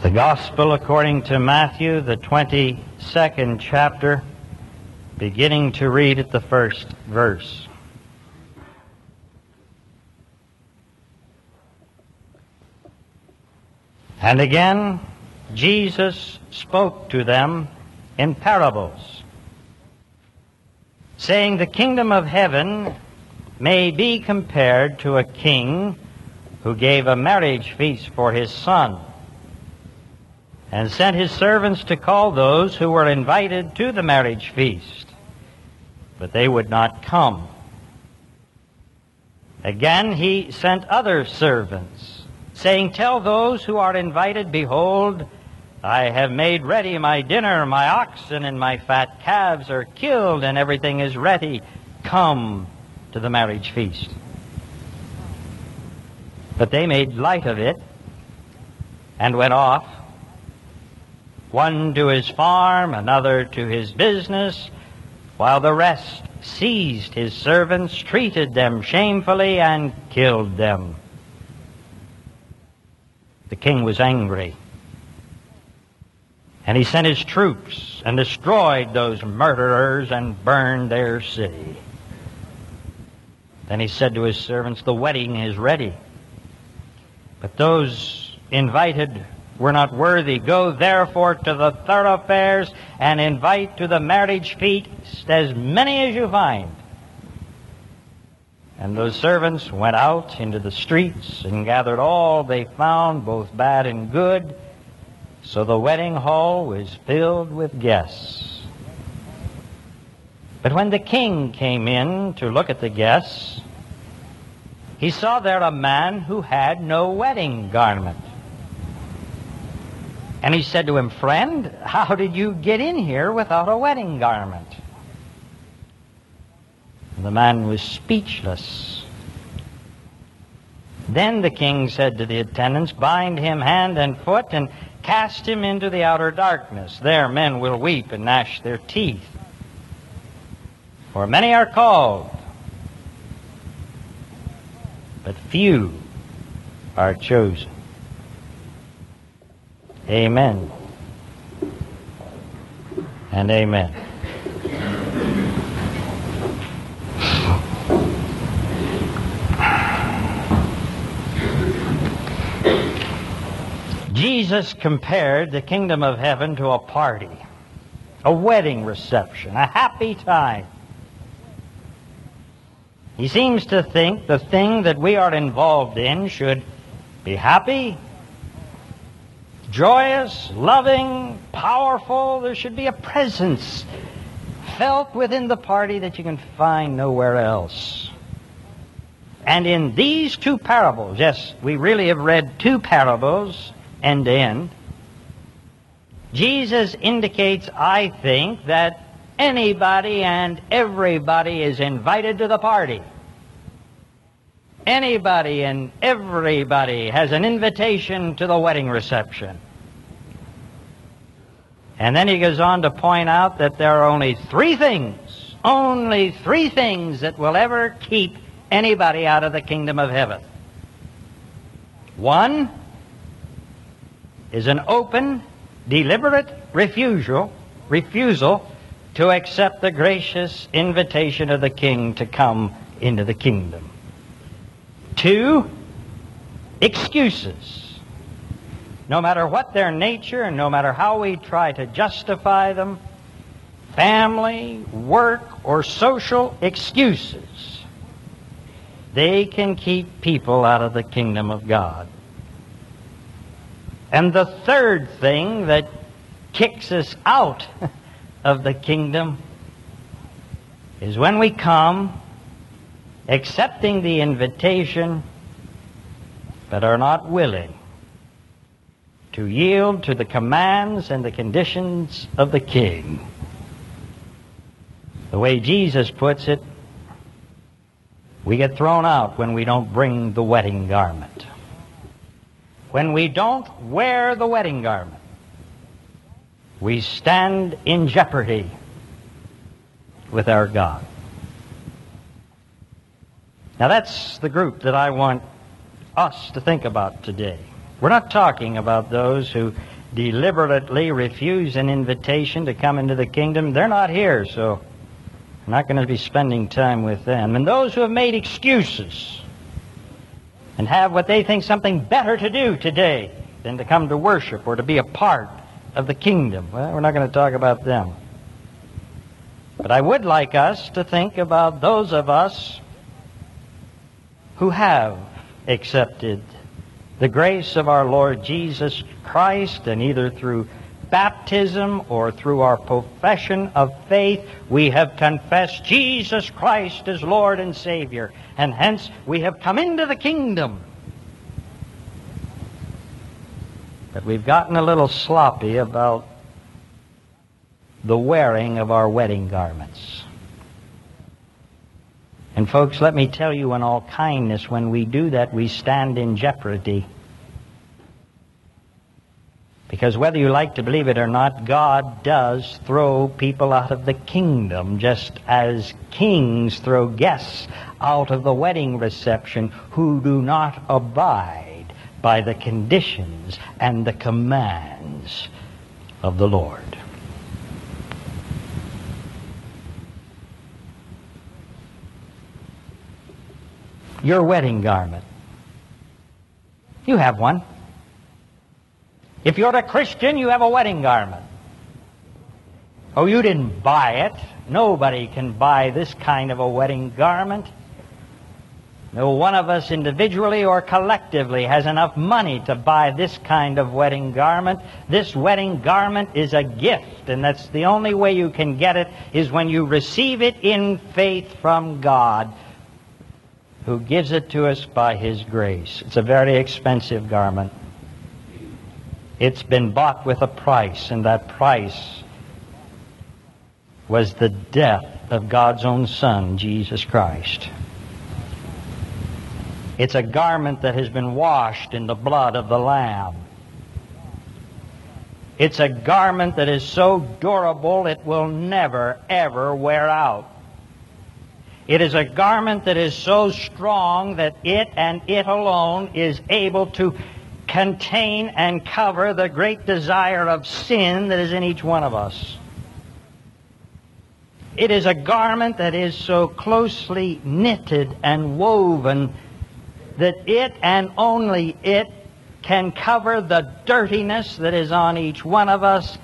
The Gospel according to Matthew, the 22nd chapter, beginning to read at the first verse. And again, Jesus spoke to them in parables, saying, The kingdom of heaven may be compared to a king who gave a marriage feast for his son and sent his servants to call those who were invited to the marriage feast. But they would not come. Again, he sent other servants, saying, Tell those who are invited, Behold, I have made ready my dinner, my oxen and my fat calves are killed, and everything is ready. Come to the marriage feast. But they made light of it and went off one to his farm, another to his business, while the rest seized his servants, treated them shamefully, and killed them. The king was angry. And he sent his troops and destroyed those murderers and burned their city. Then he said to his servants, The wedding is ready. But those invited were not worthy. Go therefore to the thoroughfares and invite to the marriage feast as many as you find. And those servants went out into the streets and gathered all they found, both bad and good. So the wedding hall was filled with guests. But when the king came in to look at the guests, he saw there a man who had no wedding garment. And he said to him, Friend, how did you get in here without a wedding garment? The man was speechless. Then the king said to the attendants, Bind him hand and foot and cast him into the outer darkness. There men will weep and gnash their teeth. For many are called, but few are chosen. Amen. And amen. Jesus compared the kingdom of heaven to a party, a wedding reception, a happy time. He seems to think the thing that we are involved in should be happy, joyous, loving, powerful. There should be a presence felt within the party that you can find nowhere else. And in these two parables, yes, we really have read two parables end to end, Jesus indicates, I think, that anybody and everybody is invited to the party. Anybody and everybody has an invitation to the wedding reception. And then he goes on to point out that there are only three things, only three things that will ever keep anybody out of the kingdom of heaven. One is an open, deliberate refusal, refusal to accept the gracious invitation of the king to come into the kingdom. Two, excuses. No matter what their nature and no matter how we try to justify them, family, work, or social excuses, they can keep people out of the kingdom of God. And the third thing that kicks us out of the kingdom is when we come accepting the invitation, but are not willing to yield to the commands and the conditions of the king. The way Jesus puts it, we get thrown out when we don't bring the wedding garment. When we don't wear the wedding garment, we stand in jeopardy with our God. Now that's the group that I want us to think about today. We're not talking about those who deliberately refuse an invitation to come into the kingdom. They're not here, so I'm not going to be spending time with them. And those who have made excuses and have what they think something better to do today than to come to worship or to be a part of the kingdom. Well, we're not going to talk about them. But I would like us to think about those of us who have accepted the grace of our Lord Jesus Christ, and either through baptism or through our profession of faith, we have confessed Jesus Christ as Lord and Savior, and hence we have come into the kingdom. But we've gotten a little sloppy about the wearing of our wedding garments. And folks, let me tell you in all kindness, when we do that, we stand in jeopardy. Because whether you like to believe it or not, God does throw people out of the kingdom, just as kings throw guests out of the wedding reception who do not abide by the conditions and the commands of the Lord. Your wedding garment. You have one. If you're a Christian, you have a wedding garment. Oh, you didn't buy it. Nobody can buy this kind of a wedding garment. No one of us individually or collectively has enough money to buy this kind of wedding garment. This wedding garment is a gift, and that's the only way you can get it is when you receive it in faith from God who gives it to us by his grace. It's a very expensive garment. It's been bought with a price, and that price was the death of God's own Son, Jesus Christ. It's a garment that has been washed in the blood of the Lamb. It's a garment that is so durable it will never, ever wear out. It is a garment that is so strong that it and it alone is able to contain and cover the great desire of sin that is in each one of us. It is a garment that is so closely knitted and woven that it and only it can cover the dirtiness that is on each one of us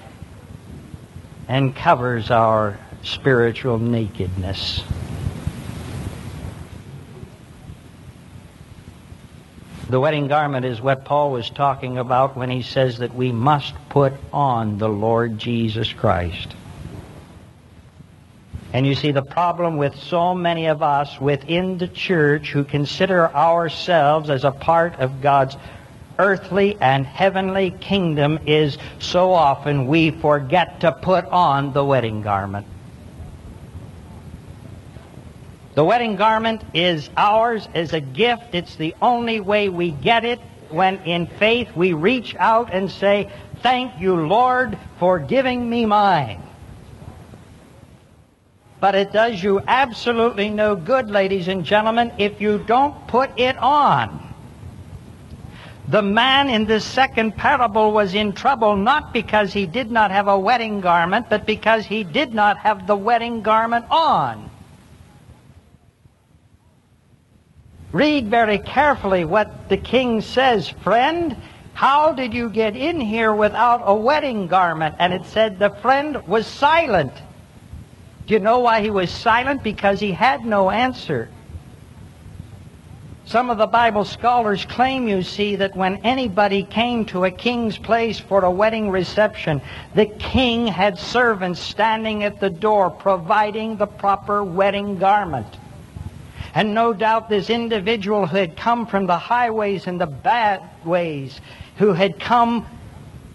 and covers our spiritual nakedness. The wedding garment is what Paul was talking about when he says that we must put on the Lord Jesus Christ. And you see, the problem with so many of us within the church who consider ourselves as a part of God's earthly and heavenly kingdom is so often we forget to put on the wedding garment. The wedding garment is ours as a gift. It's the only way we get it when in faith we reach out and say, Thank you, Lord, for giving me mine. But it does you absolutely no good, ladies and gentlemen, if you don't put it on. The man in this second parable was in trouble not because he did not have a wedding garment, but because he did not have the wedding garment on. Read very carefully what the king says, friend. How did you get in here without a wedding garment? And it said the friend was silent. Do you know why he was silent? Because he had no answer. Some of the Bible scholars claim, you see, that when anybody came to a king's place for a wedding reception, the king had servants standing at the door providing the proper wedding garment. And no doubt this individual who had come from the highways and the bad ways, who had come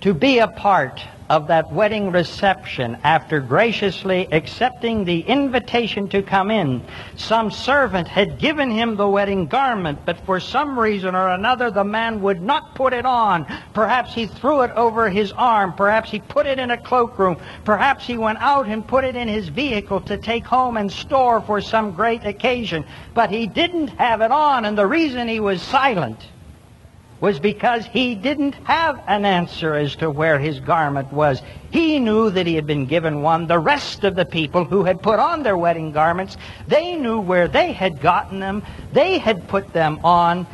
to be a part of that wedding reception after graciously accepting the invitation to come in. Some servant had given him the wedding garment, but for some reason or another the man would not put it on. Perhaps he threw it over his arm. Perhaps he put it in a cloakroom. Perhaps he went out and put it in his vehicle to take home and store for some great occasion. But he didn't have it on, and the reason he was silent was because he didn't have an answer as to where his garment was. He knew that he had been given one. The rest of the people who had put on their wedding garments, they knew where they had gotten them. They had put them on.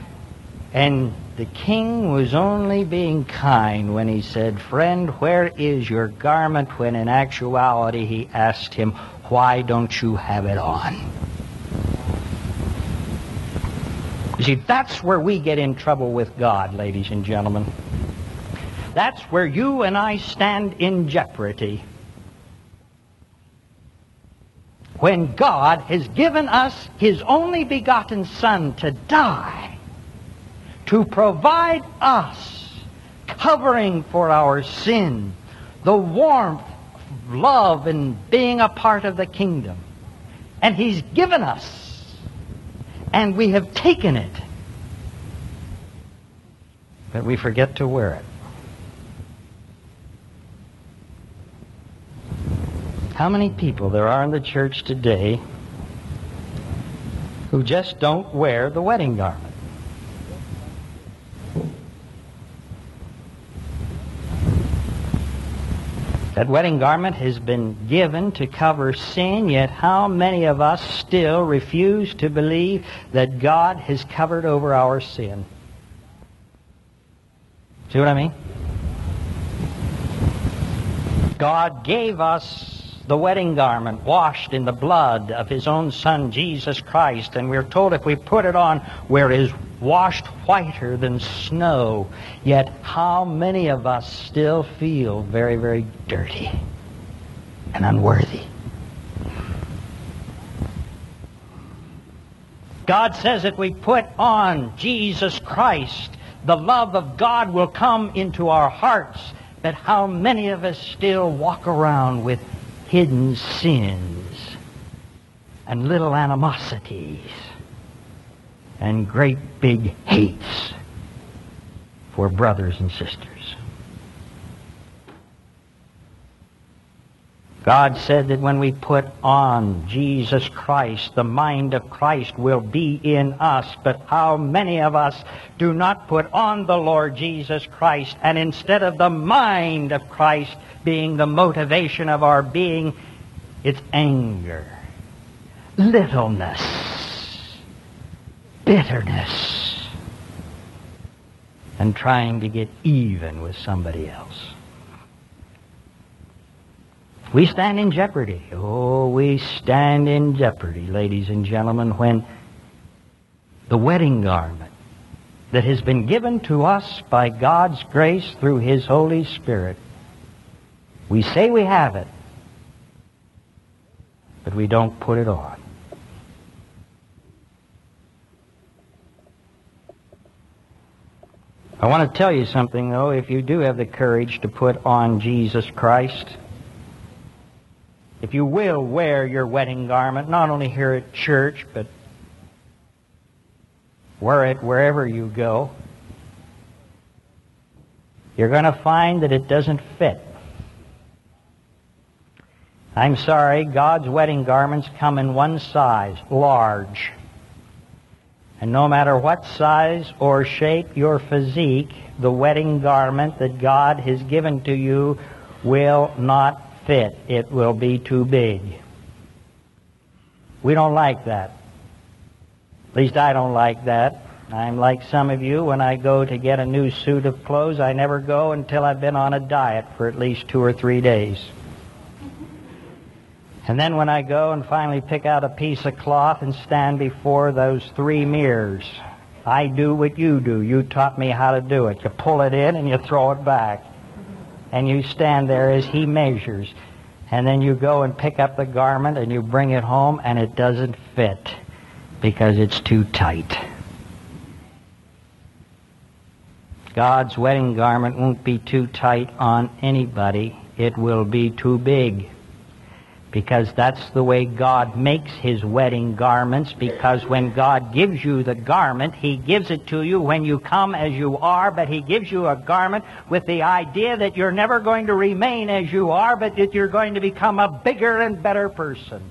And the king was only being kind when he said, Friend, where is your garment? When in actuality he asked him, Why don't you have it on? You see, that's where we get in trouble with God, ladies and gentlemen. That's where you and I stand in jeopardy. When God has given us His only begotten Son to die, to provide us covering for our sin, the warmth, love, and being a part of the kingdom. And He's given us and we have taken it, but we forget to wear it. How many people there are in the church today who just don't wear the wedding garment? That wedding garment has been given to cover sin, yet how many of us still refuse to believe that God has covered over our sin? See what I mean? God gave us the wedding garment washed in the blood of his own son Jesus Christ and we're told if we put it on where is washed whiter than snow. Yet how many of us still feel very, very dirty and unworthy? God says that we put on Jesus Christ, the love of God will come into our hearts. But how many of us still walk around with hidden sins and little animosities? and great big hates for brothers and sisters. God said that when we put on Jesus Christ, the mind of Christ will be in us. But how many of us do not put on the Lord Jesus Christ, and instead of the mind of Christ being the motivation of our being, it's anger, littleness, bitterness and trying to get even with somebody else. We stand in jeopardy. Oh, we stand in jeopardy, ladies and gentlemen, when the wedding garment that has been given to us by God's grace through His Holy Spirit, we say we have it, but we don't put it on. I want to tell you something, though. If you do have the courage to put on Jesus Christ, if you will wear your wedding garment, not only here at church, but wear it wherever you go, you're going to find that it doesn't fit. I'm sorry, God's wedding garments come in one size, large. And no matter what size or shape your physique, the wedding garment that God has given to you will not fit. It will be too big. We don't like that. At least I don't like that. I'm like some of you. When I go to get a new suit of clothes, I never go until I've been on a diet for at least two or three days. And then when I go and finally pick out a piece of cloth and stand before those three mirrors, I do what you do. You taught me how to do it. You pull it in and you throw it back. And you stand there as he measures. And then you go and pick up the garment and you bring it home and it doesn't fit because it's too tight. God's wedding garment won't be too tight on anybody. It will be too big because that's the way God makes his wedding garments because when God gives you the garment, he gives it to you when you come as you are, but he gives you a garment with the idea that you're never going to remain as you are, but that you're going to become a bigger and better person.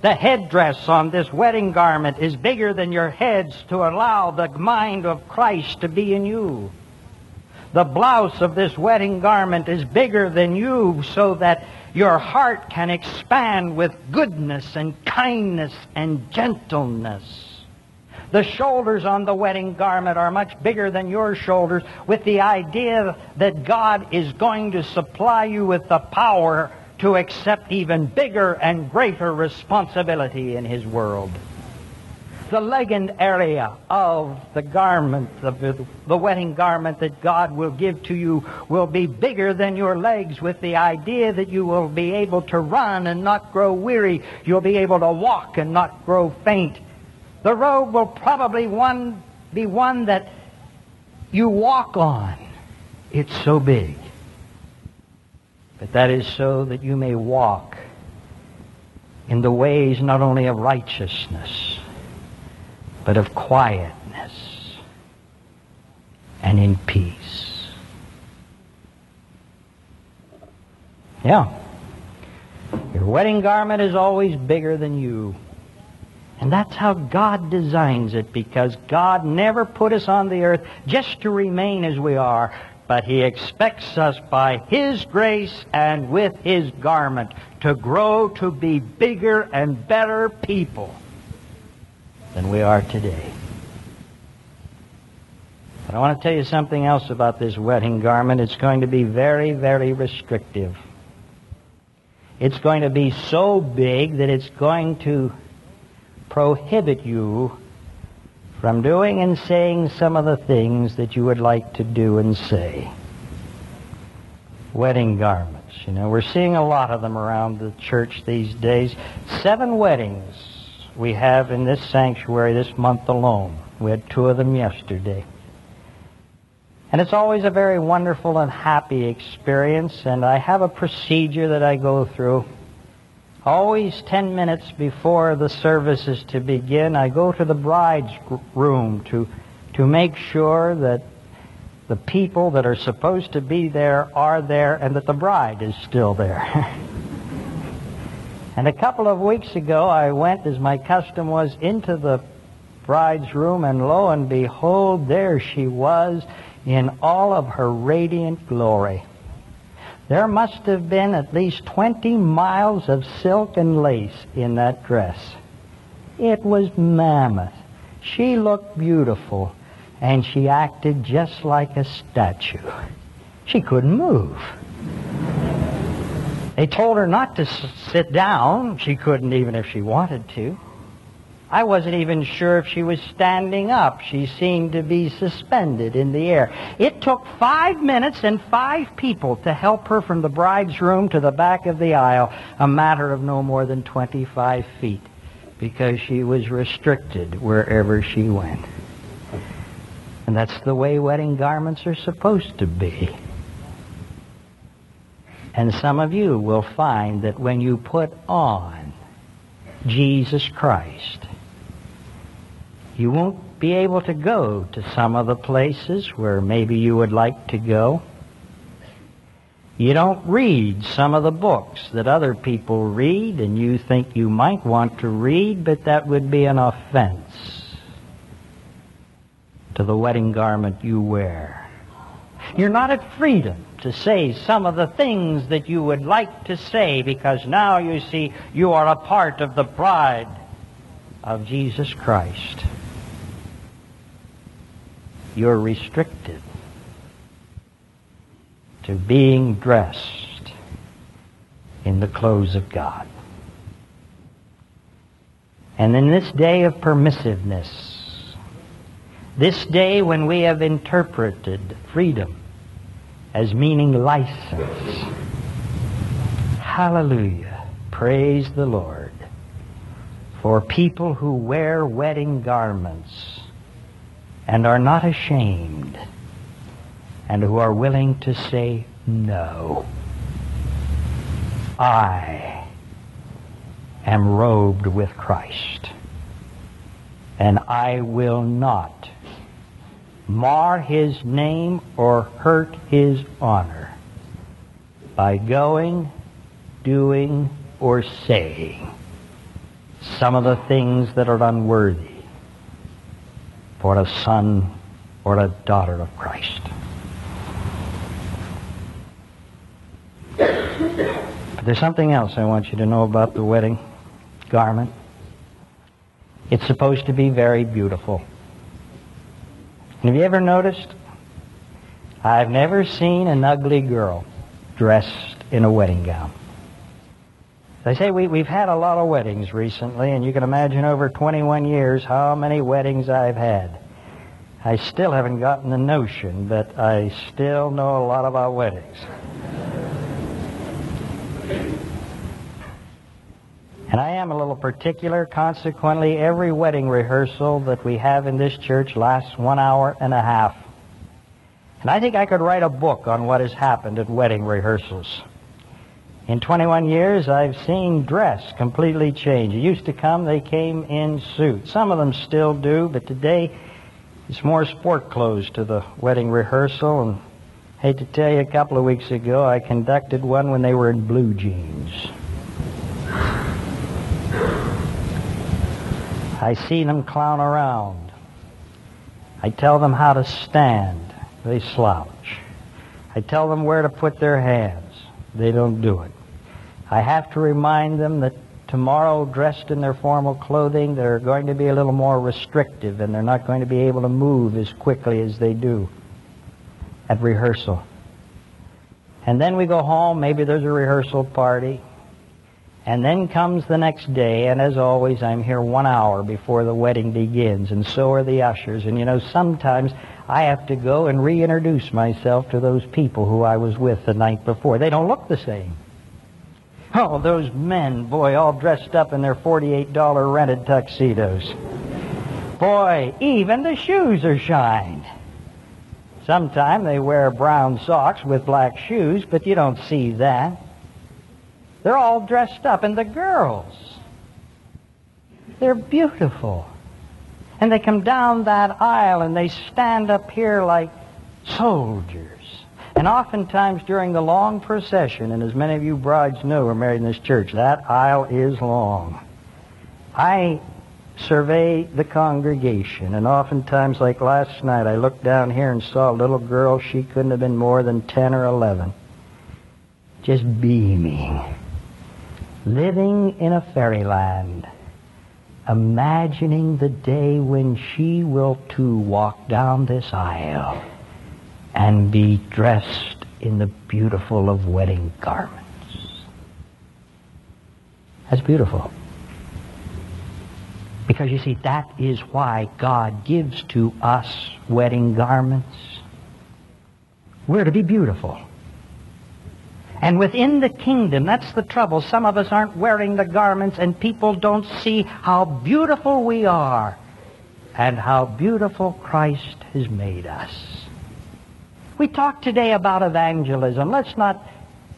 The headdress on this wedding garment is bigger than your heads to allow the mind of Christ to be in you. The blouse of this wedding garment is bigger than you so that your heart can expand with goodness and kindness and gentleness. The shoulders on the wedding garment are much bigger than your shoulders with the idea that God is going to supply you with the power to accept even bigger and greater responsibility in His world. The legging area of the garment, of the, the wedding garment that God will give to you, will be bigger than your legs with the idea that you will be able to run and not grow weary. You'll be able to walk and not grow faint. The robe will probably one, be one that you walk on. It's so big. But that is so that you may walk in the ways not only of righteousness, but of quietness and in peace. Yeah. Your wedding garment is always bigger than you. And that's how God designs it because God never put us on the earth just to remain as we are, but he expects us by his grace and with his garment to grow to be bigger and better people than we are today. But I want to tell you something else about this wedding garment. It's going to be very, very restrictive. It's going to be so big that it's going to prohibit you from doing and saying some of the things that you would like to do and say. Wedding garments. You know, we're seeing a lot of them around the church these days. Seven weddings we have in this sanctuary this month alone. We had two of them yesterday. And it's always a very wonderful and happy experience, and I have a procedure that I go through Always 10 minutes before the service is to begin, I go to the bride's room to, to make sure that the people that are supposed to be there are there and that the bride is still there. and a couple of weeks ago, I went, as my custom was, into the bride's room, and lo and behold, there she was in all of her radiant glory. There must have been at least 20 miles of silk and lace in that dress. It was mammoth. She looked beautiful, and she acted just like a statue. She couldn't move. They told her not to sit down. She couldn't even if she wanted to. I wasn't even sure if she was standing up. She seemed to be suspended in the air. It took five minutes and five people to help her from the bride's room to the back of the aisle, a matter of no more than 25 feet, because she was restricted wherever she went. And that's the way wedding garments are supposed to be. And some of you will find that when you put on Jesus Christ, you won't be able to go to some of the places where maybe you would like to go. You don't read some of the books that other people read and you think you might want to read, but that would be an offense to the wedding garment you wear. You're not at freedom to say some of the things that you would like to say because now you see you are a part of the bride of Jesus Christ you're restricted to being dressed in the clothes of God. And in this day of permissiveness, this day when we have interpreted freedom as meaning license, hallelujah, praise the Lord, for people who wear wedding garments and are not ashamed and who are willing to say no. I am robed with Christ and I will not mar his name or hurt his honor by going, doing, or saying some of the things that are unworthy for a son or a daughter of Christ. But there's something else I want you to know about the wedding garment. It's supposed to be very beautiful. Have you ever noticed? I've never seen an ugly girl dressed in a wedding gown. They say we, we've had a lot of weddings recently, and you can imagine over 21 years how many weddings I've had. I still haven't gotten the notion, but I still know a lot about weddings. And I am a little particular. Consequently, every wedding rehearsal that we have in this church lasts one hour and a half. And I think I could write a book on what has happened at wedding rehearsals. In 21 years, I've seen dress completely change. It used to come, they came in suits. Some of them still do, but today it's more sport clothes to the wedding rehearsal. And I hate to tell you, a couple of weeks ago, I conducted one when they were in blue jeans. I see them clown around. I tell them how to stand. They slouch. I tell them where to put their hands. They don't do it. I have to remind them that tomorrow, dressed in their formal clothing, they're going to be a little more restrictive and they're not going to be able to move as quickly as they do at rehearsal. And then we go home, maybe there's a rehearsal party. And then comes the next day, and as always, I'm here one hour before the wedding begins, and so are the ushers. And you know, sometimes I have to go and reintroduce myself to those people who I was with the night before. They don't look the same. Oh, those men, boy, all dressed up in their $48 rented tuxedos. Boy, even the shoes are shined. Sometimes they wear brown socks with black shoes, but you don't see that. They're all dressed up, and the girls, they're beautiful. And they come down that aisle and they stand up here like soldiers. And oftentimes during the long procession, and as many of you brides know are married in this church, that aisle is long. I survey the congregation, and oftentimes, like last night, I looked down here and saw a little girl. She couldn't have been more than 10 or 11. Just beaming. Living in a fairyland imagining the day when she will too walk down this aisle and be dressed in the beautiful of wedding garments. That's beautiful. Because you see, that is why God gives to us wedding garments. We're to be beautiful. And within the kingdom, that's the trouble. Some of us aren't wearing the garments and people don't see how beautiful we are and how beautiful Christ has made us. We talked today about evangelism. Let's not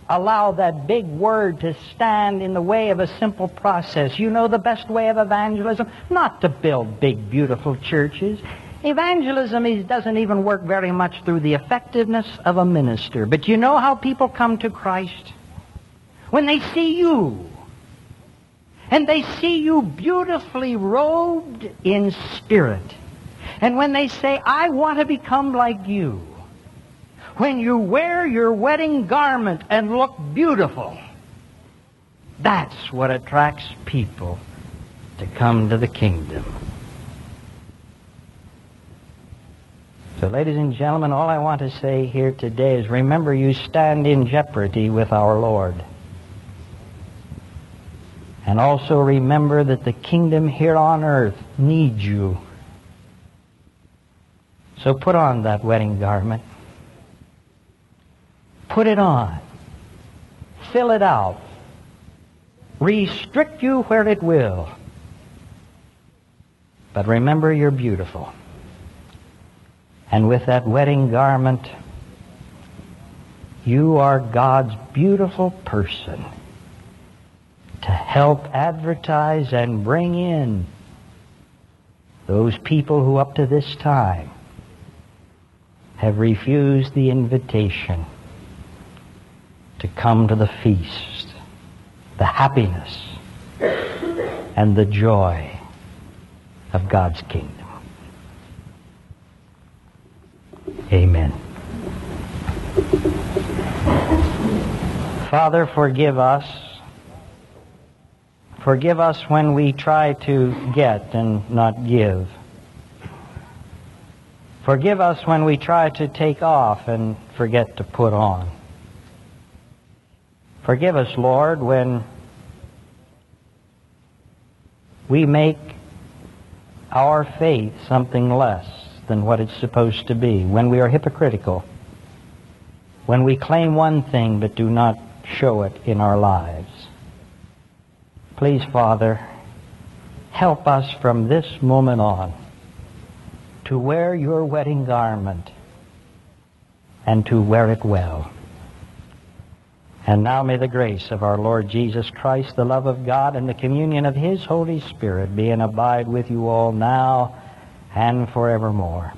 allow that big word to stand in the way of a simple process. You know the best way of evangelism? Not to build big, beautiful churches. Evangelism is, doesn't even work very much through the effectiveness of a minister. But you know how people come to Christ? When they see you. And they see you beautifully robed in spirit. And when they say, I want to become like you. When you wear your wedding garment and look beautiful. That's what attracts people to come to the kingdom. So, ladies and gentlemen, all I want to say here today is remember you stand in jeopardy with our Lord. And also remember that the kingdom here on earth needs you. So put on that wedding garment. Put it on. Fill it out. Restrict you where it will. But remember you're beautiful. And with that wedding garment, you are God's beautiful person to help advertise and bring in those people who up to this time have refused the invitation to come to the feast, the happiness and the joy of God's kingdom. Amen. Father, forgive us. Forgive us when we try to get and not give. Forgive us when we try to take off and forget to put on. Forgive us, Lord, when we make our faith something less than what it's supposed to be, when we are hypocritical, when we claim one thing but do not show it in our lives. Please, Father, help us from this moment on to wear your wedding garment and to wear it well. And now may the grace of our Lord Jesus Christ, the love of God, and the communion of His Holy Spirit be and abide with you all now and forevermore.